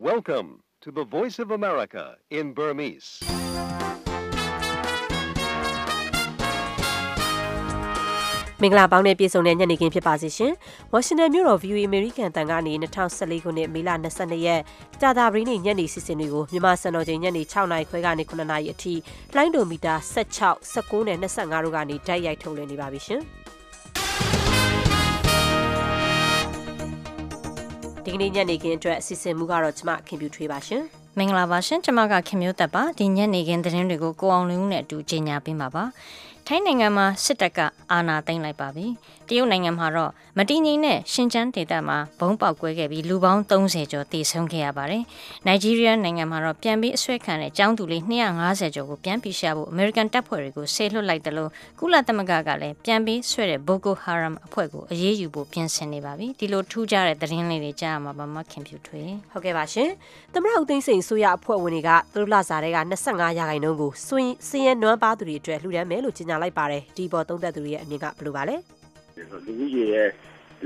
Welcome to the Voice of America in Burmese. ။မင်္ဂလာပေါင်းနဲ့ပြည့်စုံတဲ့ညနေခင်းဖြစ်ပါစေရှင်။ဝါရှင်တန်မြို့တော် VOA American တန်ကနေ2014ခုနှစ်မေလ22ရက်ကြာသပတေးနေ့ညနေစီစဉ်တွေကိုမြန်မာစံတော်ချိန်ညနေ6နာရီခွဲကနေ9နာရီအထိလိုင်းဒိုမီတာ16 19နဲ့25တို့ကနေတိုက်ရိုက်ထုတ်လွှင့်နေပါပြီရှင်။ ဒီကနေ့ညနေခင်းအတွက်အစီအစဉ်မူကတော့ကျမခင်ပြူထွေးပါရှင်။မင်္ဂလာပါရှင်ကျမကခင်မျိုးသက်ပါဒီညနေခင်းသတင်းတွေကိုကိုအောင်လင်းဦးနဲ့အတူကြီးညာပေးမှာပါ။ထိုင်းနိုင်ငံမှာစစ်တပ်ကအာဏာသိမ်းလိုက်ပါပြီ။ တရုတ်နိုင်ငံမှာတော့မတည်ငြိမ်တဲ့ရှင်ကျန်းဒေသမှာဘုံပေါက်ကွဲခဲ့ပြီးလူပေါင်း30ကျော်သေဆုံးခဲ့ရပါတယ်။နိုင်ဂျီးရီးယားနိုင်ငံမှာတော့ပြန်ပြီးအဆွဲခံတဲ့ចောင်းသူလေး250ကျော်ကိုပြန်ပြီးရှာဖို့အမေရိကန်တပ်ဖွဲ့တွေကိုဆေလွှတ်လိုက်တယ်လို့ကုလသမဂ္ဂကလည်းပြန်ပြီးဆွဲတဲ့ Boko Haram အဖွဲ့ကိုအရေးယူဖို့ပြင်ဆင်နေပါပြီ။ဒီလိုထူးခြားတဲ့သတင်းလေးတွေကြားရမှာပါမခင်ဖြူထွေ။ဟုတ်ကဲ့ပါရှင်။သမရဦးသိန်းစိန်ဆိုရအဖွဲ့ဝင်တွေကသူတို့လာစားတဲ့က25ရာခိုင်နှုန်းကိုစွင်းစင်းရဲနွမ်းပါသူတွေအတွက်လှူဒန်းမယ်လို့ကြေညာလိုက်ပါတယ်။ဒီပေါ်သုံးသက်သူတွေရဲ့အမြင်ကဘယ်လိုပါလဲ လူကြီးရဲ့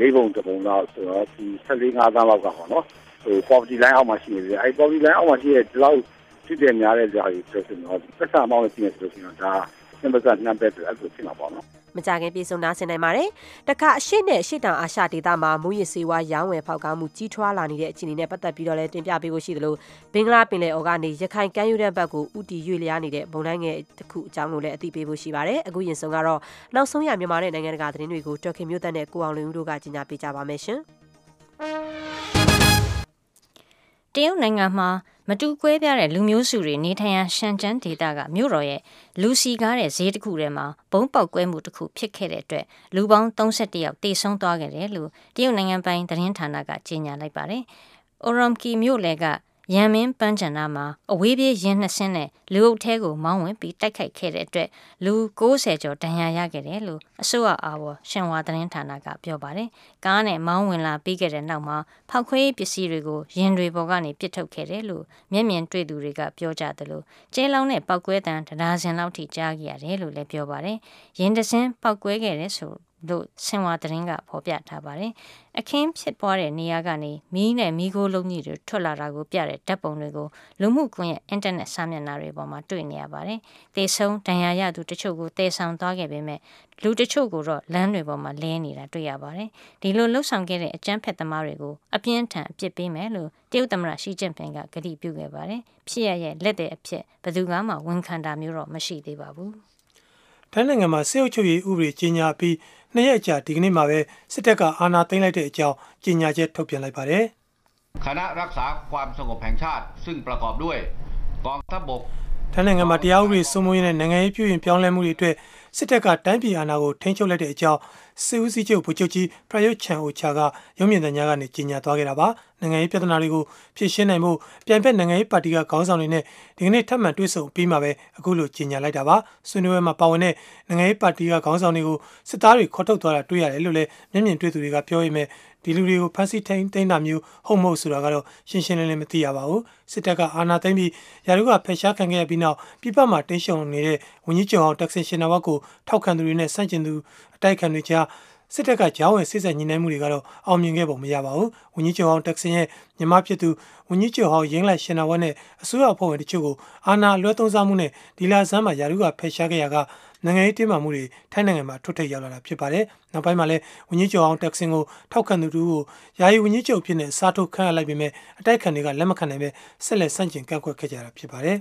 လေးပုံတစ်ပုံတော့ဆိုတော့ဒီ14 5သန်းလောက်ကပေါ့နော်ဟို poverty line အောက်မှာရှိနေတယ်အဲ poverty line အောက်မှာရှိတဲ့ဒီလောက်ဖြစ်တဲ့များတဲ့ဇာတ်ကြီးဆိုတော့ပတ်စံမောင်းနေတယ်ဆိုတော့ဒါနံပါတ်နံပါတ်အဲ့လိုဖြစ်မှာပေါ့နော် မကြခင်ပြည်စုံနာဆင်နိုင်ပါတယ်။တခါအရှိနဲ့အရှိတောင်အာရှဒေသမှာမူရစ်စေဝါရောင်းဝယ်ဖောက်ကားမှုကြီးထွားလာနေတဲ့အခြေအနေနဲ့ပတ်သက်ပြီးတော့လည်းတင်ပြပေးဖို့ရှိသလိုဘင်္ဂလားပင်လယ်အော်ကနေရခိုင်ကမ်းရိုးတန်းဘက်ကိုဥတီရွေ့လျားနေတဲ့ဘုံတိုင်းငယ်တစ်ခုအကြောင်းကိုလည်းအသိပေးဖို့ရှိပါတယ်။အခုရင်ဆုံးကတော့နောက်ဆုံးရမြန်မာနဲ့နိုင်ငံတကာသတင်းတွေကိုတော်ခင်မျိုးသက်နဲ့ကိုအောင်လင်းဦးတို့ကကြီးညာပေးကြပါမယ်ရှင်။ တရုတ်နိုင်ငံမှာမတူကွဲပြားတဲ့လူမျိုးစုတွေနေထိုင်ရာရှန်ကျန်းဒေသကမြို့တော်ရဲ့လူစီကားတဲ့ဈေးတစ်ခုထဲမှာဘုံပေါက်ကွဲမှုတစ်ခုဖြစ်ခဲ့တဲ့အတွက်လူပေါင်း31ယောက်တေဆုံးသွားခဲ့တယ်လို့တရုတ်နိုင်ငံပိုင်သတင်းဌာနကကြေညာလိုက်ပါတယ်။ Oromqi မြို့လေက ရန်မင်းပန်းချန်နာမှာအဝေးပြေးရင်နှစ်ဆင်းနဲ့လူအုပ်ထဲကိုမောင်းဝင်ပြီးတိုက်ခိုက်ခဲ့တဲ့အတွက်လူ90ကျော်ဒဏ်ရာရခဲ့တယ်လို့အစိုးရအာဘော်ရှင်ဝါသတင်းဌာနကပြောပါတယ်။ကားနဲ့မောင်းဝင်လာပြီးခဲ့တဲ့နောက်မှာဖောက်ခွဲပစ္စည်းတွေကိုရင်တွေပေါ်ကနေပစ်ထုတ်ခဲ့တယ်လို့မျက်မြင်တွေ့သူတွေကပြောကြတယ်လို့ကျဲလောင်းနဲ့ပောက်ကွဲတံတရားစင်လောက်ထိကြားခဲ့ရတယ်လို့လည်းပြောပါတယ်။ရင်တစင်းပောက်ကွဲခဲ့တဲ့ဆို လို့ဆင်ဝါသတင်းကဖော်ပြထားပါတယ်။အခင်းဖြစ်ပွားတဲ့နေရာကနေမီးနဲ့မီးခိုးလုံးကြီးတွေထွက်လာတာကိုပြတဲ့ဓာတ်ပုံတွေကိုလူမှုကွန်ရက်အင်တာနက်စာမျက်နှာတွေပေါ်မှာတွေ့နေရပါတယ်။သေဆုံးဒဏ်ရာရသူတချို့ကိုတေဆောင်သွားခဲ့ပေမဲ့လူတချို့ကိုတော့လမ်းတွေပေါ်မှာလဲနေတာတွေ့ရပါတယ်။ဒီလိုလှုပ်ဆောင်ခဲ့တဲ့အကြမ်းဖက်သမားတွေကိုအပြင်းထန်အပြစ်ပေးမယ်လို့တရုတ်သမ္မတရှီကျင့်ဖင်ကကတိပြုခဲ့ပါတယ်။ဖြစ်ရရဲ့လက်တဲ့အဖြစ်ဘယ်သူမှဝန်ခံတာမျိုးတော့မရှိသေးပါဘူး။ ထိုင်းနိုင်ငံမှာစေအုပ်ချုပ်ရေးဥပဒေကြီးညာပြီးနှစ်ရက်ကြာဒီကနေ့မှာပဲစစ်တပ်ကအာဏာသိမ်းလိုက်တဲ့အကြောင်းကြေညာချက်ထုတ်ပြန်လိုက်ပါတယ်คณะรักษาความสงบแห่งชาติซึ่งประกอบด้วยกองทัพบกထိုင်းနိုင်ငံမှာတရားဥပဒေစိုးမိုးရေးနဲ့နိုင်ငံရေးပြုရင်ပြောင်းလဲမှုတွေအတွက် စစ်တပ်ကတိုင်းပြည်အာဏာကိုထိန်းချုပ်လိုက်တဲ့အကြောင်းစစ်ဦးစီးချုပ်ဗိုလ်ချုပ်ကြီးပရယုတ်ချန်အိုချာကရုံးမြင့်တဲ့ညကနေကြေညာသွားခဲ့တာပါနိုင်ငံရေးပြဿနာတွေကိုဖြေရှင်းနိုင်မှုပြိုင်ဘက်နိုင်ငံရေးပါတီကခေါင်းဆောင်တွေနဲ့ဒီကနေ့ထပ်မံတွေ့ဆုံပြီးမှပဲအခုလိုကြေညာလိုက်တာပါဆွေးနွေးပွဲမှာပါဝင်တဲ့နိုင်ငံရေးပါတီကခေါင်းဆောင်တွေကိုစစ်သားတွေခေါ်ထုတ်သွားတာတွေ့ရတယ်လို့လည်းမျက်မြင်တွေ့သူတွေကပြောရမယ် ဒီလူတွေကိုဖမ်းဆီးထိန်းသိမ်းတာမျိုးဟုတ်မဟုတ်ဆိုတာကတော့ရှင်းရှင်းလင်းလင်းမသိရပါဘူးစစ်တပ်ကအာဏာသိမ်းပြီးရာထူးကဖယ်ရှားခံခဲ့ရပြီးနောက်ပြပမှာတင်းရှုံနေတဲ့ဝန်ကြီးချုပ်အောင်တက်ဆင်ရှင်နာဝတ်ကိုထောက်ခံသူတွေနဲ့ဆန့်ကျင်သူအတိုက်ခံတွေကြား စစ်တပ်ကကြောင်းဝင်စစ်ဆက်ညှိနှိုင်းမှုတွေကတော့အောင်မြင်ခဲ့ပုံမရပါဘူး။ဝန်ကြီးချုပ်အောင်တက်ဆင်ရဲ့ညီမဖြစ်သူဝန်ကြီးချုပ်ဟောင်းရင်းလိုက်ရှင်နာဝတ်နဲ့အစိုးရအဖွဲ့ဝင်တချို့ကိုအာဏာလွှဲသုံးစားမှုနဲ့ဒီလာဆန်းမှာယာရုကဖယ်ရှားခဲ့ရကနိုင်ငံရေးတင်းမာမှုတွေထိုင်းနိုင်ငံမှာထွတ်ထိပ်ရောက်လာတာဖြစ်ပါတယ်။နောက်ပိုင်းမှာလည်းဝန်ကြီးချုပ်အောင်တက်ဆင်ကိုထောက်ခံသူတို့ကိုယာယီဝန်ကြီးချုပ်ဖြစ်နေစားထုတ်ခန့်ရလိုက်ပေမဲ့အတိုက်ခံတွေကလက်မခံနိုင်ပဲဆက်လက်ဆန့်ကျင်ကန့်ကွက်ခဲ့ကြတာဖြစ်ပါတယ်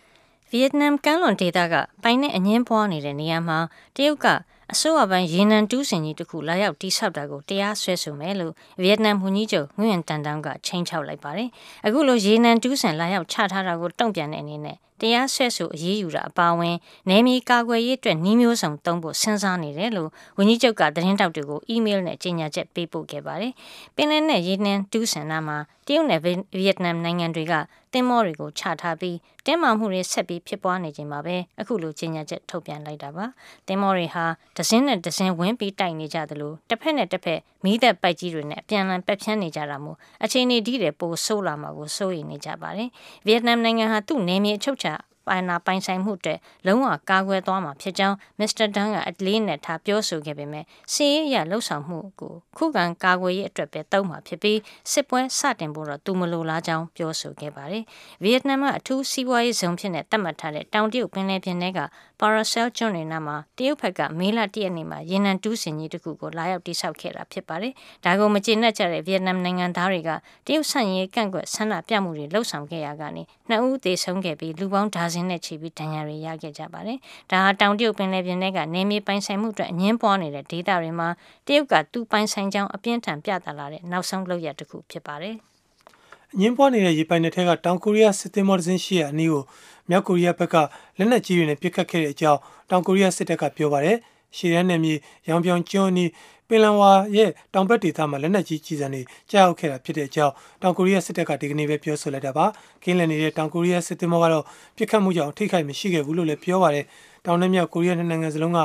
။ဗီယက်နမ်ကမ်းလွန်ဒေသကပိုင်နဲ့အငင်းပွားနေတဲ့နေရာမှာတရုတ်က အစိုးရပိုင်းရေနံတူးစင်ကြီးတစ်ခုလာရောက်တိဆောက်တာကိုတရားစွဲဆိုမယ်လို့ဗီယက်နမ်ဝန်ကြီးချုပ်ငွေ့တန်တန်းကချိန်ချောက်လိုက်ပါတယ်။အခုလိုရေနံတူးစင်လာရောက်ချထားတာကိုတုံ့ပြန်တဲ့အနေနဲ့ တရားဆွဲဆိုအရေးယူတာအပါအဝင်နယ်မြေကာကွယ်ရေးအတွက်နှီးမျိုးစုံသုံးဖို့စဉ်းစားနေတယ်လို့ဝန်ကြီးချုပ်ကသတင်းတောက်တွေကိုအီးမေးလ်နဲ့ကြေညာချက်ပေးပို့ခဲ့ပါတယ်။ပင်လယ်နဲ့ရေနံတူးစင်နာမှာတရုတ်နဲ့ဗီယက်နမ်နိုင်ငံတွေကတင်းမောတွေကိုချထားပြီးတင်းမာမှုတွေဆက်ပြီးဖြစ်ပွားနေချိန်မှာပဲအခုလိုကြေညာချက်ထုတ်ပြန်လိုက်တာပါ။တင်းမောတွေဟာဒဇင်းနဲ့ဒဇင်းဝင်းပြီးတိုက်နေကြသလိုတစ်ဖက်နဲ့တစ်ဖက် မိသက်ပိုက်ကြီးတွေနဲ့အပြန်အလှန်ပက်ဖြန်းနေကြတာမို့အချိန်ဒီတဲ့ပိုဆိုးလာမှာကိုစိုးရိမ်နေကြပါတယ်။ဗီယက်နမ်နိုင်ငံဟာသူ့နယ်မြေအချုပ်ချာ ပိုင်နာပိုင်ဆိုင်မှုတွေလုံးဝကာကွယ်သွားမှာဖြစ်ကြောင်းမစ္စတာဒန်ကအလေးနဲ့ထားပြောဆိုခဲ့ပေမဲ့စီးရဲရလှုပ်ဆောင်မှုကိုခုခံကာကွယ်ရေးအတွက်ပဲသုံးမှာဖြစ်ပြီးစစ်ပွဲစတင်ဖို့တော့သူမလိုလားကြောင်းပြောဆိုခဲ့ပါတယ်။ဗီယက်နမ်ကအထူးစီးပွားရေးဇုံဖြစ်နေသတ်မှတ်ထားတဲ့တောင်တရုတ်ပင်လယ်ပြင်ထဲက Paracel ကျွန်းတွေနားမှာတရုတ်ဘက်ကမေလတရက်နေ့မှာရေနံတူးစင်ကြီးတစ်ခုကိုလာရောက်တိစောက်ခဲ့တာဖြစ်ပါတယ်။ဒါကိုမကျေနပ်ကြတဲ့ဗီယက်နမ်နိုင်ငံသားတွေကတရုတ်ဆန့်ရေးကန့်ကွက်ဆန္ဒပြမှုတွေလှုပ်ဆောင်ခဲ့ရကနေနှစ်ဦးသေဆုံးခဲ့ပြီးလူပေါင်းဒါဇင်နဲ့ချီပြီးဒဏ်ရာတွေရခဲ့ကြပါတယ်။ဒါဟာတောင်တရုတ်ပင်လယ်ပြင်ထဲကနေမြေပိုင်ဆိုင်မှုအတွက်အငင်းပွားနေတဲ့ဒေသတွေမှာတရုတ်ကသူပိုင်ဆိုင်ကြောင်းအပြင်းထန်ပြသလာတဲ့နောက်ဆုံးလုပ်ရတစ်ခုဖြစ်ပါတယ်။အငင်းပွားနေတဲ့ရေပိုင်နယ်ထဲကတောင်ကိုရီးယားစစ်သည်မော်ဒဇင်းရှိရာအနီးကိုမြောက်ကိုရီးယားဘက်ကလက်နက်ကြီးတွေနဲ့ပစ်ခတ်ခဲ့တဲ့အကြောင်းတောင်ကိုရီးယားစစ်တပ်ကပြောပါတယ်။ ရှီရန်နယ်မြေရောင်ပြောင်ကျွန်းအနီးပင်လန်ဝါရဲ့တောင်ဘက်ဒေသမှာလက်နက်ကြီးကြီးစံတွေကြားရောက်ခဲ့တာဖြစ်တဲ့အကြောင်းတောင်ကိုရီးယားစစ်တပ်ကဒီကနေ့ပဲပြောဆိုလိုက်တာပါ။ကင်းလန်နေတဲ့တောင်ကိုရီးယားစစ်သည်မောကတော့ပြစ်ခတ်မှုကြောင့်ထိခိုက်မရှိခဲ့ဘူးလို့လည်းပြောပါတယ်။တောင်နဲ့မြောက်ကိုရီးယားနိုင်ငံစလုံးက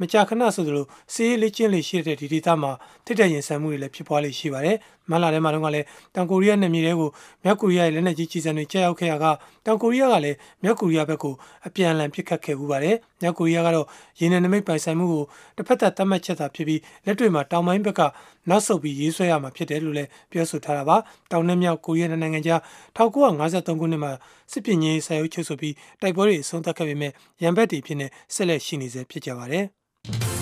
မကြာခဏဆိုသလိုစီးရေးလေ့ကျင့်လေ့ရှိတဲ့ဒီဒေသမှာထိတဲ့ရင်ဆိုင်မှုတွေလည်းဖြစ်ပွားလေ့ရှိပါတယ်။ မန်လာထဲမှာတော့ကလည်းတောင်ကိုရီးယားနယ်မြေတွေကိုမြောက်ကိုရီးယားရဲ့လက်နက်ကြီးကြီးစံတွေကြားရောက်ခဲ့ရကတောင်ကိုရီးယားကလည်းမြောက်ကိုရီးယားဘက်ကိုအပြန်အလှန်ပစ်ခတ်ခဲ့မှုပါတယ်။မြောက်ကိုရီးယားကတော့ရေနံနမိတ်ပိုင်ဆိုင်မှုကိုတစ်ဖက်သက်သတ်မှတ်ချက်သာဖြစ်ပြီးလက်တွေ့မှာတောင်ပိုင်းဘက်ကနောက်ဆုတ်ပြီးရေးဆွဲရမှာဖြစ်တယ်လို့လည်းပြောဆိုထားတာပါ။တောင်နဲ့မြောက်ကိုရီးယားနိုင်ငံကြား1953ခုနှစ်မှာစစ်ပင်ကြီးဆယ်အုပ်ချုပ်ဆိုပြီးတိုက်ပွဲတွေအဆုံးသတ်ခဲ့ပေမဲ့ရန်ဘက်တွေဖြစ်နေဆက်လက်ရှိနေစေဖြစ်ကြပါတယ်။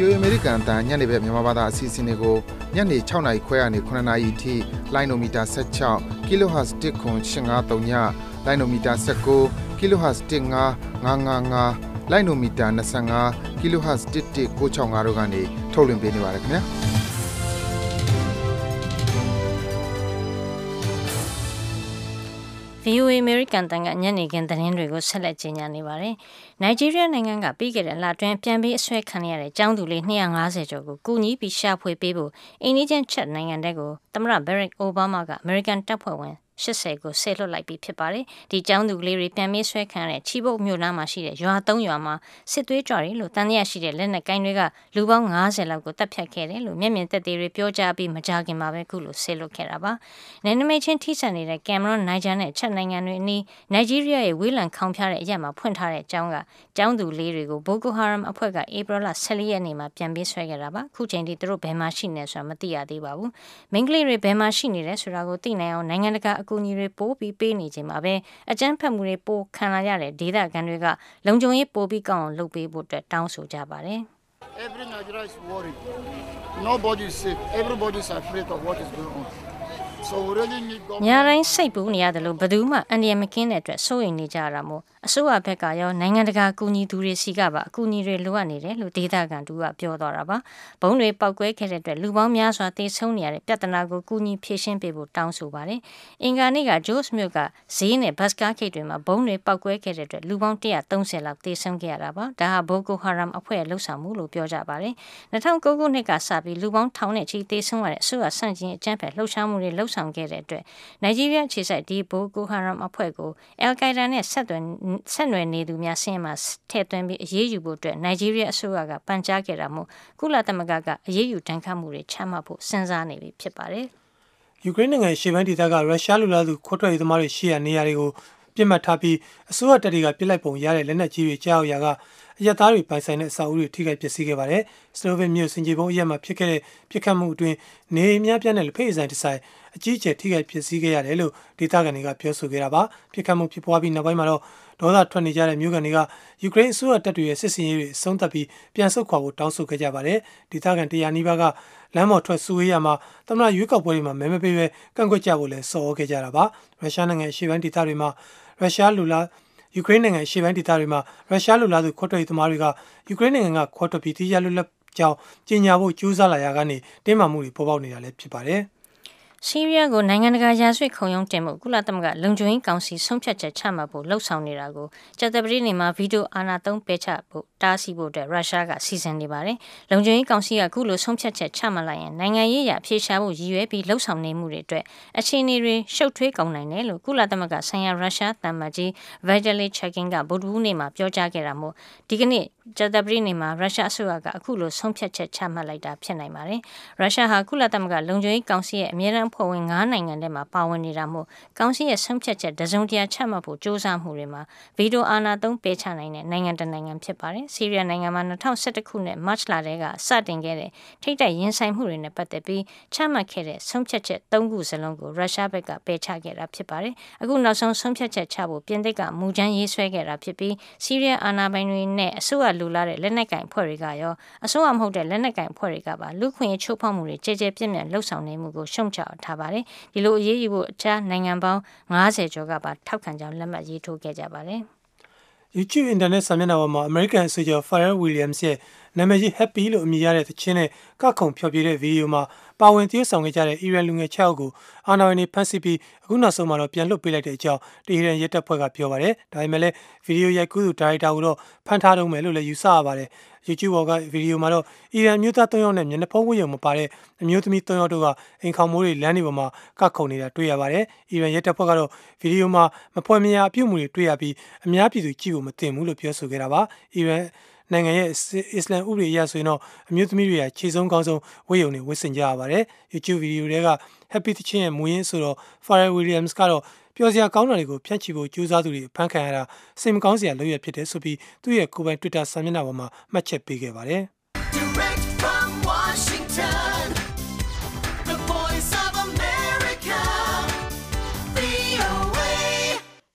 VOA American အတန်ညနေဘက်မြန်မာဘာသာအစီအစဉ်တွေကိုညနေ6နာရီခွဲကနေ9နာရီထိလိုင်းနိုမီတာ16 kHz 1.8539ညလိုင်းနိုမီတာ19 kHz 15555လိုင်းနိုမီတာ25 kHz 11965တို့ကနေထုတ်လွှင့်ပေးနေပါတယ်ခင်ဗျာ။ VOA American တန်ကညနေခင်းသတင်းတွေကိုဆက်လက်ကြီးညာနေပါတယ်။ Nigeria နိုင်ငံကပြီးခဲ့တဲ့လတွင်ပြန်ပြီးအဆွဲခံရတဲ့ကျောင်းသူလေး250ကျော်ကိုကူညီပြီးရှာဖွေပေးဖို့အိန္ဒိယချက်နိုင်ငံတဲ့ကိုသမ္မတ Barack Obama က American တပ်ဖွဲ့ဝင် 80ကိုဆယ်လွတ်လိုက်ပြီးဖြစ်ပါတယ်။ဒီကျောင်းသူကလေးတွေပြန်မေးဆွဲခံရတဲ့ချီဘုတ်မြို့နားမှာရှိတဲ့ရွာ၃ရွာမှာစစ်သွေးကြွတွေလို့တန်တရားရှိတဲ့လက်နက်ကိုင်းတွေကလူပေါင်း90လောက်ကိုတပ်ဖြတ်ခဲ့တယ်လို့မျက်မြင်သက်သေတွေပြောကြားပြီးမကြခင်မှာပဲခုလိုဆယ်လွတ်ခဲ့တာပါ။နယ်နိမိတ်ချင်းထိစပ်နေတဲ့ကင်မရွန်နိုင်ဂျာနဲ့ချက်နိုင်ငံတွေအနီးနိုင်ဂျီးရီးယားရဲ့ဝေးလံခေါင်ဖျားတဲ့အရက်မှာဖွင့်ထားတဲ့ကျောင်းကကျောင်းသူလေးတွေကိုဘိုကိုဟာရမ်အဖွဲ့ကဧပြီလ14ရက်နေ့မှာပြန်ပေးဆွဲခဲ့တာပါ။ခုချိန်ထိသူတို့ဘယ်မှာရှိနေဆိုတာမသိရသေးပါဘူး။မိန်းကလေးတွေဘယ်မှာရှိနေလဲဆိုတာကိုသိနိုင်အောင်နိုင်ငံတကာအကူအညီတွေပိုပြီးပေးနေချိန်မှာပဲအကြမ်းဖက်မှုတွေပိုခံလာရတဲ့ဒေသခံတွေကလုံခြုံရေးပိုပြီးကောင်းအောင်လုပ်ပေးဖို့အတွက်တောင်းဆိုကြပါတယ် Every Nigeria is worried. Nobody is safe. Everybody is afraid of what is going on. So we really need government. ညာတိုင်းစိတ်ပူနေရတယ်လို့ဘယ်သူမှအန္တရာယ်မကင်းတဲ့အတွက်စိုးရိမ်နေကြတာမို့ အစိုးရဘက်ကရောနိုင်ငံတကာကူညီသူတွေစီကပါအကူအညီတွေလိုအပ်နေတယ်လို့ဒေသခံတူကပြောသွားတာပါဘုံတွေပောက်ကွဲခဲ့တဲ့အတွက်လူပေါင်းများစွာတေဆုံးနေရတဲ့ပြဿနာကိုကူညီဖြေရှင်းပေးဖို့တောင်းဆိုပါတယ်အင်္ဂါနေ့ကဂျိုးစ်မြို့ကဈေးနဲ့ဘတ်စကားခိတ်တွေမှာဘုံတွေပောက်ကွဲခဲ့တဲ့အတွက်လူပေါင်း130လောက်တေဆုံးခဲ့ရတာပါဒါဟာဘိုကိုဟာရမ်အဖွဲ့ရဲ့လှုပ်ဆောင်မှုလို့ပြောကြပါတယ်2009ခုနှစ်ကစပြီးလူပေါင်းထောင်နဲ့ချီတေဆုံးရတဲ့အစိုးရဆန့်ကျင်အကြမ်းဖက်လှုပ်ရှားမှုတွေလှုပ်ဆောင်ခဲ့တဲ့အတွက်နိုင်ဂျီးရီးယားခြေစိုက်ဒီဘိုကိုဟာရမ်အဖွဲ့ကိုအယ်ကိုင်ဒါနဲ့ဆက်သွယ်ဆက်နွယ်နေသူများဆင်းမှာထည့်သွင်းပြီးအရေးယူဖို့အတွက်နိုင်ဂျီးရီးယားအစိုးရကပန်ကြားခဲ့တာမို့ကုလသမဂ္ဂကအရေးယူတန်းခတ်မှုတွေချမှတ်ဖို့စဉ်းစားနေပြီဖြစ်ပါတယ်။ယူကရိန်းနိုင်ငံရှေ့ပိုင်းဒေသကရုရှားလူလားသူခွတ်ထွက်ရေးသမားတွေရှိရာနေရာတွေကိုပြစ်မှတ်ထားပြီးအစိုးရတပ်တွေကပြစ်လိုက်ပုံရတဲ့လက်နက်ကြီးတွေကြားရောက်ရာကအရသားတွေပိုင်ဆိုင်တဲ့အစာအုပ်တွေထိခိုက်ပျက်စီးခဲ့ပါတယ်။စလိုဗင်မြို့စင်ကြေပုံအရက်မှာဖြစ်ခဲ့တဲ့ပြစ်ခတ်မှုအတွင်းနေအများပြားတဲ့လက်ဖက်ရည်ဆိုင်တစ်ဆိုင်အကြီးအကျယ်ထိခိုက်ပျက်စီးခဲ့ရတယ်လို့ဒေသခံတွေကပြောဆိုခဲ့တာပါ။ပြစ်ခတ်မှုဖြစ်ပွားပြီးနောက်ပိုင်းမှာတော့ ဒေါသထွက်နေကြတဲ့မြို့ကန်တွေကယူကရိန်းအစိုးရတပ်တွေရဲ့စစ်စင်ရေးတွေအဆုံးသတ်ပြီးပြန်ဆုတ်ခွာဖို့တောင်းဆိုခဲ့ကြပါတယ်။ဒေသခံတရားနီးပါးကလမ်းပေါ်ထွက်စုဝေးရမှာသမ္မတရွေးကောက်ပွဲတွေမှာမဲမပေးပဲကန့်ကွက်ကြဖို့လည်းဆော်ဩခဲ့ကြတာပါ။ရုရှားနိုင်ငံအရှေ့ပိုင်းဒေသတွေမှာရုရှားလူလားယူကရိန်းနိုင်ငံရှေ့ပိုင်းဒေသတွေမှာရုရှားလူလားသူခွတ်ထွက်ရေးသမားတွေကယူကရိန်းနိုင်ငံကခွတ်ထွက်ပြီးတရားလွတ်လပ်ကြောင်းကြီးညာဖို့ကြိုးစားလာရာကနေတင်းမာမှုတွေပေါ်ပေါက်နေတာလည်းဖြစ်ပါတယ်။ ဆီးရီးယားကိုနိုင်ငံတကာရာဇဝတ်ခုံရုံးတင်မှုကုလသမဂ္ဂလုံခြုံရေးကောင်စီဆုံးဖြတ်ချက်ချမှတ်ဖို့လှုံ့ဆော်နေတာကိုကြာသပတေးနေ့မှာဗီဒီယိုအာဏာသုံးပယ်ချဖို့တားဆီးဖို့အတွက်ရုရှားကစီစဉ်နေပါတယ်။လုံခြုံရေးကောင်စီကခုလိုဆုံးဖြတ်ချက်ချမှတ်လိုက်ရင်နိုင်ငံရေးအဖြေရှာဖို့ရည်ရွယ်ပြီးလှုံ့ဆော်နေမှုတွေအတွက်အခြေအနေတွေရှုပ်ထွေးကုန်နိုင်တယ်လို့ကုလသမဂ္ဂဆိုင်ရာရုရှားတမ္မကြီး Vitaly Checkin ကဗုဒ္ဓဟူးနေ့မှာပြောကြားခဲ့တာမို့ဒီကနေ့ ကြာသပတေးနေ့မှာရုရှားအစိုးရကအခုလိုဆုံးဖြတ်ချက်ချမှတ်လိုက်တာဖြစ်နိုင်ပါတယ်။ရုရှားဟာကုလသမဂ္ဂလုံခြုံရေးကောင်စီရဲ့အမြဲတမ်းအဖွဲ့ဝင်9နိုင်ငံထဲမှာပါဝင်နေတာမို့ကောင်စီရဲ့ဆုံးဖြတ်ချက်တစုံတရာချမှတ်ဖို့စ조사မှုတွေမှာဗီတိုအာဏာသုံးပယ်ချနိုင်တဲ့နိုင်ငံတစ်နိုင်ငံဖြစ်ပါတယ်။ဆီးရီးယားနိုင်ငံမှာ2011ခုနှစ်မတ်လတည်းကစတင်ခဲ့တဲ့ထိတိုက်ရင်ဆိုင်မှုတွေနဲ့ပတ်သက်ပြီးချမှတ်ခဲ့တဲ့ဆုံးဖြတ်ချက်၃ခုစလုံးကိုရုရှားဘက်ကပယ်ချခဲ့တာဖြစ်ပါတယ်။အခုနောက်ဆုံးဆုံးဖြတ်ချက်ချဖို့ပြင်သစ်ကမူကြမ်းရေးဆွဲခဲ့တာဖြစ်ပြီးဆီးရီးယားအာဏာပိုင်တွေနဲ့အစိုးရလူလာတဲ့လက်နက်ကင်ဖွဲ့တွေကရောအစိုးရမဟုတ်တဲ့လက်နက်ကင်ဖွဲ့တွေကပါလူခွင့်ချိုးဖောက်မှုတွေကြဲကြဲပြန့်ပြန့်လှုပ်ဆောင်နေမှုကိုရှုံချထားပါတယ်။ဒီလိုအရေးယူဖို့အခြားနိုင်ငံပေါင်း90ကျော်ကပါထောက်ခံကြောင်းလက်မှတ်ရေးထိုးခဲ့ကြပါတယ်။ YouTube အင်တာနက်စာမျက်နှာပေါ်မှာ American အဆိုကျော် Pharrell Williams ရဲ့နာမည်ကြီး Happy လို့အမည်ရတဲ့သချင်းနဲ့ကခုန်ဖျော်ဖြေတဲ့ဗီဒီယိုမှာ ပါဝင်သရုပ်ဆောင်ခဲ့ကြတဲ့ Iran လူငယ်6ယောက်ကိုအာဏာပိုင်တွေဖမ်းဆီးပြီးအခုနောက်ဆုံးမှာတော့ပြန်လွှတ်ပေးလိုက်တဲ့အကြောင်းတဟီရန်ရဲတပ်ဖွဲ့ကပြောပါတယ်။ဒါပေမဲ့လည်းဗီဒီယိုရိုက်ကူးသူဒါရိုက်တာကိုတော့ဖမ်းထားတော့မယ်လို့လည်းယူဆရပါတယ်။ YouTube ပေါ်ကဗီဒီယိုမှာတော့အီရန်မျိုးသား၃ယောက်နဲ့မျက်နှာဖုံးဝတ်ရုံမပါတဲ့အမျိုးသမီး၃ယောက်တို့ကအိမ်ခေါင်မိုးတွေလမ်းတွေပေါ်မှာကခုန်နေတာတွေ့ရပါတယ်။အီရန်ရဲတပ်ဖွဲ့ကတော့ဗီဒီယိုမှာမဖွယ်မရာအပြုတ်မှုတွေတွေ့ရပြီးအများပြည်သူကြည့်ဖို့မတင်ဘူးလို့ပြောဆိုခဲ့တာပါ။အီရန် နိုင်ငံရဲ့အစ္စလမ်ဥပဒေအရဆိုရင်တော့အမျိုးသမီးတွေကခြေဆုံးကောင်းဆုံးဝတ်ယုံတွေဝတ်ဆင်ကြရပါတယ်။ YouTube ဗီဒီယိုတွေက Happy တချင်းရဲ့မူရင်းဆိုတော့ Pharrell Williams ကတော့ပျော်စရာကောင်းတာတွေကိုဖြန့်ချီဖို့ကြိုးစားသူတွေဖန်ခံရတာစိတ်မကောင်းစရာလုပ်ရဖြစ်တယ်ဆိုပြီးသူ့ရဲ့ကိုယ်ပိုင် Twitter စာမျက်နှာပေါ်မှာမှတ်ချက်ပေးခဲ့ပါတယ်။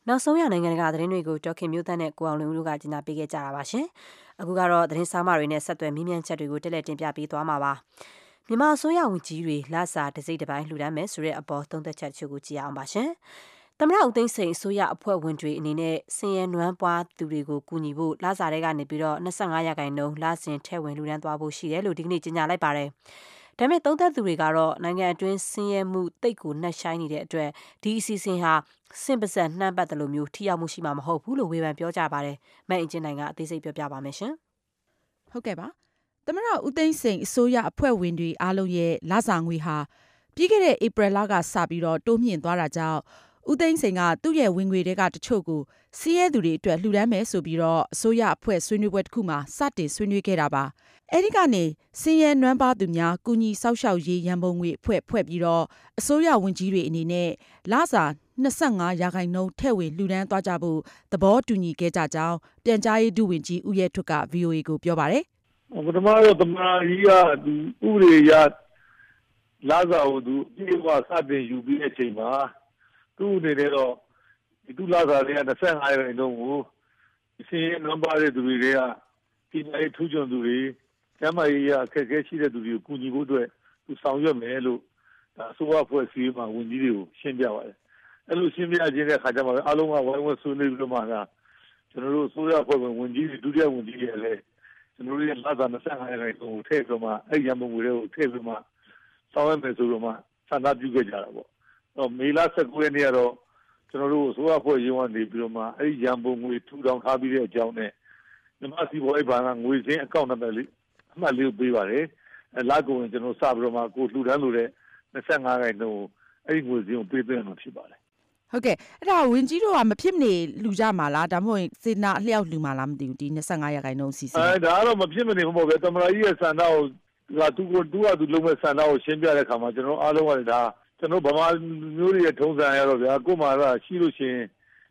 နောက်ဆုံးရနိုင်ငံတကာသတင်းတွေကိုဒေါက်ခင်မျိုးသန့်နဲ့ကိုအောင်လွင်ဦးတို့ကကြီးညာပေးခဲ့ကြတာပါရှင်။အခုကတော့သတင်းစာမတွေနဲ့ဆက်သွယ်မြင်းမြန်းချက်တွေကိုတက်လက်တင်ပြပေးသွားမှာပါ။မြန်မာအစိုးရဝန်ကြီးတွေလစာတစိမ့်တစ်ပိုင်းလှူဒန်းမယ်ဆိုတဲ့အပေါ်သုံးသက်ချက်တချို့ကိုကြည့်ရအောင်ပါရှင်။သမရဦးသိန်းစိန်အစိုးရအဖွဲ့ဝင်တွေအနေနဲ့စင်ရနွမ်းပွားသူတွေကိုကူညီဖို့လစာတွေကနေပြီးတော့25ရာခိုင်နှုန်းလစဉ်ထည့်ဝင်လှူဒန်းသွားဖို့ရှိတယ်လို့ဒီကနေ့ကြေညာလိုက်ပါတယ်။ ဒါပေမဲ့သုံးသက်သူတွေကတော့နိုင်ငံအတွင်းဆင်းရဲမှုတိတ်ကိုနှက်ဆိုင်နေတဲ့အတွက်ဒီအစီအစဉ်ဟာစင်ပစက်နှမ်းပတ်တယ်လို့မျိုးထိရောက်မှုရှိမှာမဟုတ်ဘူးလို့ဝေဖန်ပြောကြပါတယ်။မဲ့အင်ဂျင်နိုင်ကအသေးစိတ်ပြောပြပါမယ်ရှင်။ဟုတ်ကဲ့ပါသမရဦးသိန်းစိန်အစိုးရအဖွဲ့ဝင်တွေအားလုံးရဲ့လစာငွေဟာပြီးခဲ့တဲ့ဧပြီလကစပြီးတော့တိုးမြင့်သွားတာကြောင့် ဦးသိန်းစိန်ကသူ့ရဲ့ဝင်ငွေတွေကတချို့ကိုစီးရဲသူတွေအတွက်လှူဒန်းမယ်ဆိုပြီးတော့အစိုးရအဖွဲ့ဆွေးနွေးပွဲတစ်ခုမှာစတင်ဆွေးနွေးခဲ့တာပါအဲဒီကနေစင်းရဲနွမ်းပါသူများကုညီဆောက်ရှောက်ရေးရန်ပုံငွေအဖွဲ့ဖွဲ့ပြီးတော့အစိုးရဝန်ကြီးတွေအနေနဲ့လစာ25ရာခိုင်နှုန်းထည့်ဝင်လှူဒန်းသွားကြဖို့သဘောတူညီခဲ့ကြကြောင်းပြန်ကြားရေးဒုဝန်ကြီးဦးရဲထွတ်က VOA ကိုပြောပါတယ်ပထမတော့သမ္မတကြီးကဒီဥပဒေအရလာစာကိုသူအပြည့်အဝစတင်ယူပြီးတဲ့အချိန်မှာ သူ့အနေနဲ့တော့ဒီသူ့လာစာတွေက25ရာခိုင်နှုန်းကိုအစင်းနံပါတ်တဲ့သူတွေကဒီနေ့ထူးချွန်သူတွေကျမ်းမာရေးရအခက်အခဲရှိတဲ့သူတွေကိုကူညီဖို့အတွက်သူဆောင်ရွက်မယ်လို့ဒါအစိုးရဖွဲ့စည်းမှာဝန်ကြီးတွေကိုရှင်းပြပါတယ်အဲ့လိုရှင်းပြခြင်းတဲ့အခါကျမှအားလုံးကဝိုင်းဝန်းဆွေးနွေးပြီးတော့မှလာကျွန်တော်တို့အစိုးရဖွဲ့ဝင်ဝန်ကြီးတွေဒုတိယဝန်ကြီးတွေလည်းကျွန်တော်တို့ရဲ့လာသာ25ရာခိုင်နှုန်းကိုထည့်ပြီးမှအဲ့ရံပုံငွေတွေကိုထည့်ပြီးမှဆောင်ရွက်မယ်ဆိုတော့မှဆန္ဒပြုခဲ့ကြတာပေါ့။ တော့မေလ19ရက်နေ့ကတော့ကျွန်တော်တို့အစိုးရဖွဲ့ရုံးကနေပြီးတော့မှအဲ့ဒီရံပုံငွေထူထောင်ထားပြီးတဲ့အကြောင်းနဲ့မြမစီဘောအိဘာကငွေစင်းအကောင့်နံပါတ်လေးအမှတ်လေးကိုပေးပါတယ်။အဲလာကုန်ရင်ကျွန်တော်စပြီးတော့မှကိုလှူဒန်းလို့တဲ့25ခိုင်နှုန်းအဲ့ဒီငွေစင်းကိုပေးသွင်းမှာဖြစ်ပါတယ်ဟုတ်ကဲ့အဲ့ဒါဝင်ကြီးတို့ကမဖြစ်မနေလှူကြမှာလားဒါမှမဟုတ်စေနာအလျောက်လှူမှာလားမသိဘူးဒီ25ရာခိုင်နှုန်းစီစဉ်အဲဒါကတော့မဖြစ်မနေဘူးပေါ့ဗျာတမန်ကြီးရဲ့ဆန္ဒကိုကသူကသူကသူလုံးမဲ့ဆန္ဒကိုရှင်းပြတဲ့အခါမှာကျွန်တော်အားလုံးကလည်းဒါ ကျွန်တော်ဗမာမျိုးတွေရဲ့ထုံးစံရတော့ဗျာကို့မှာကရှိလို့ရှိရင်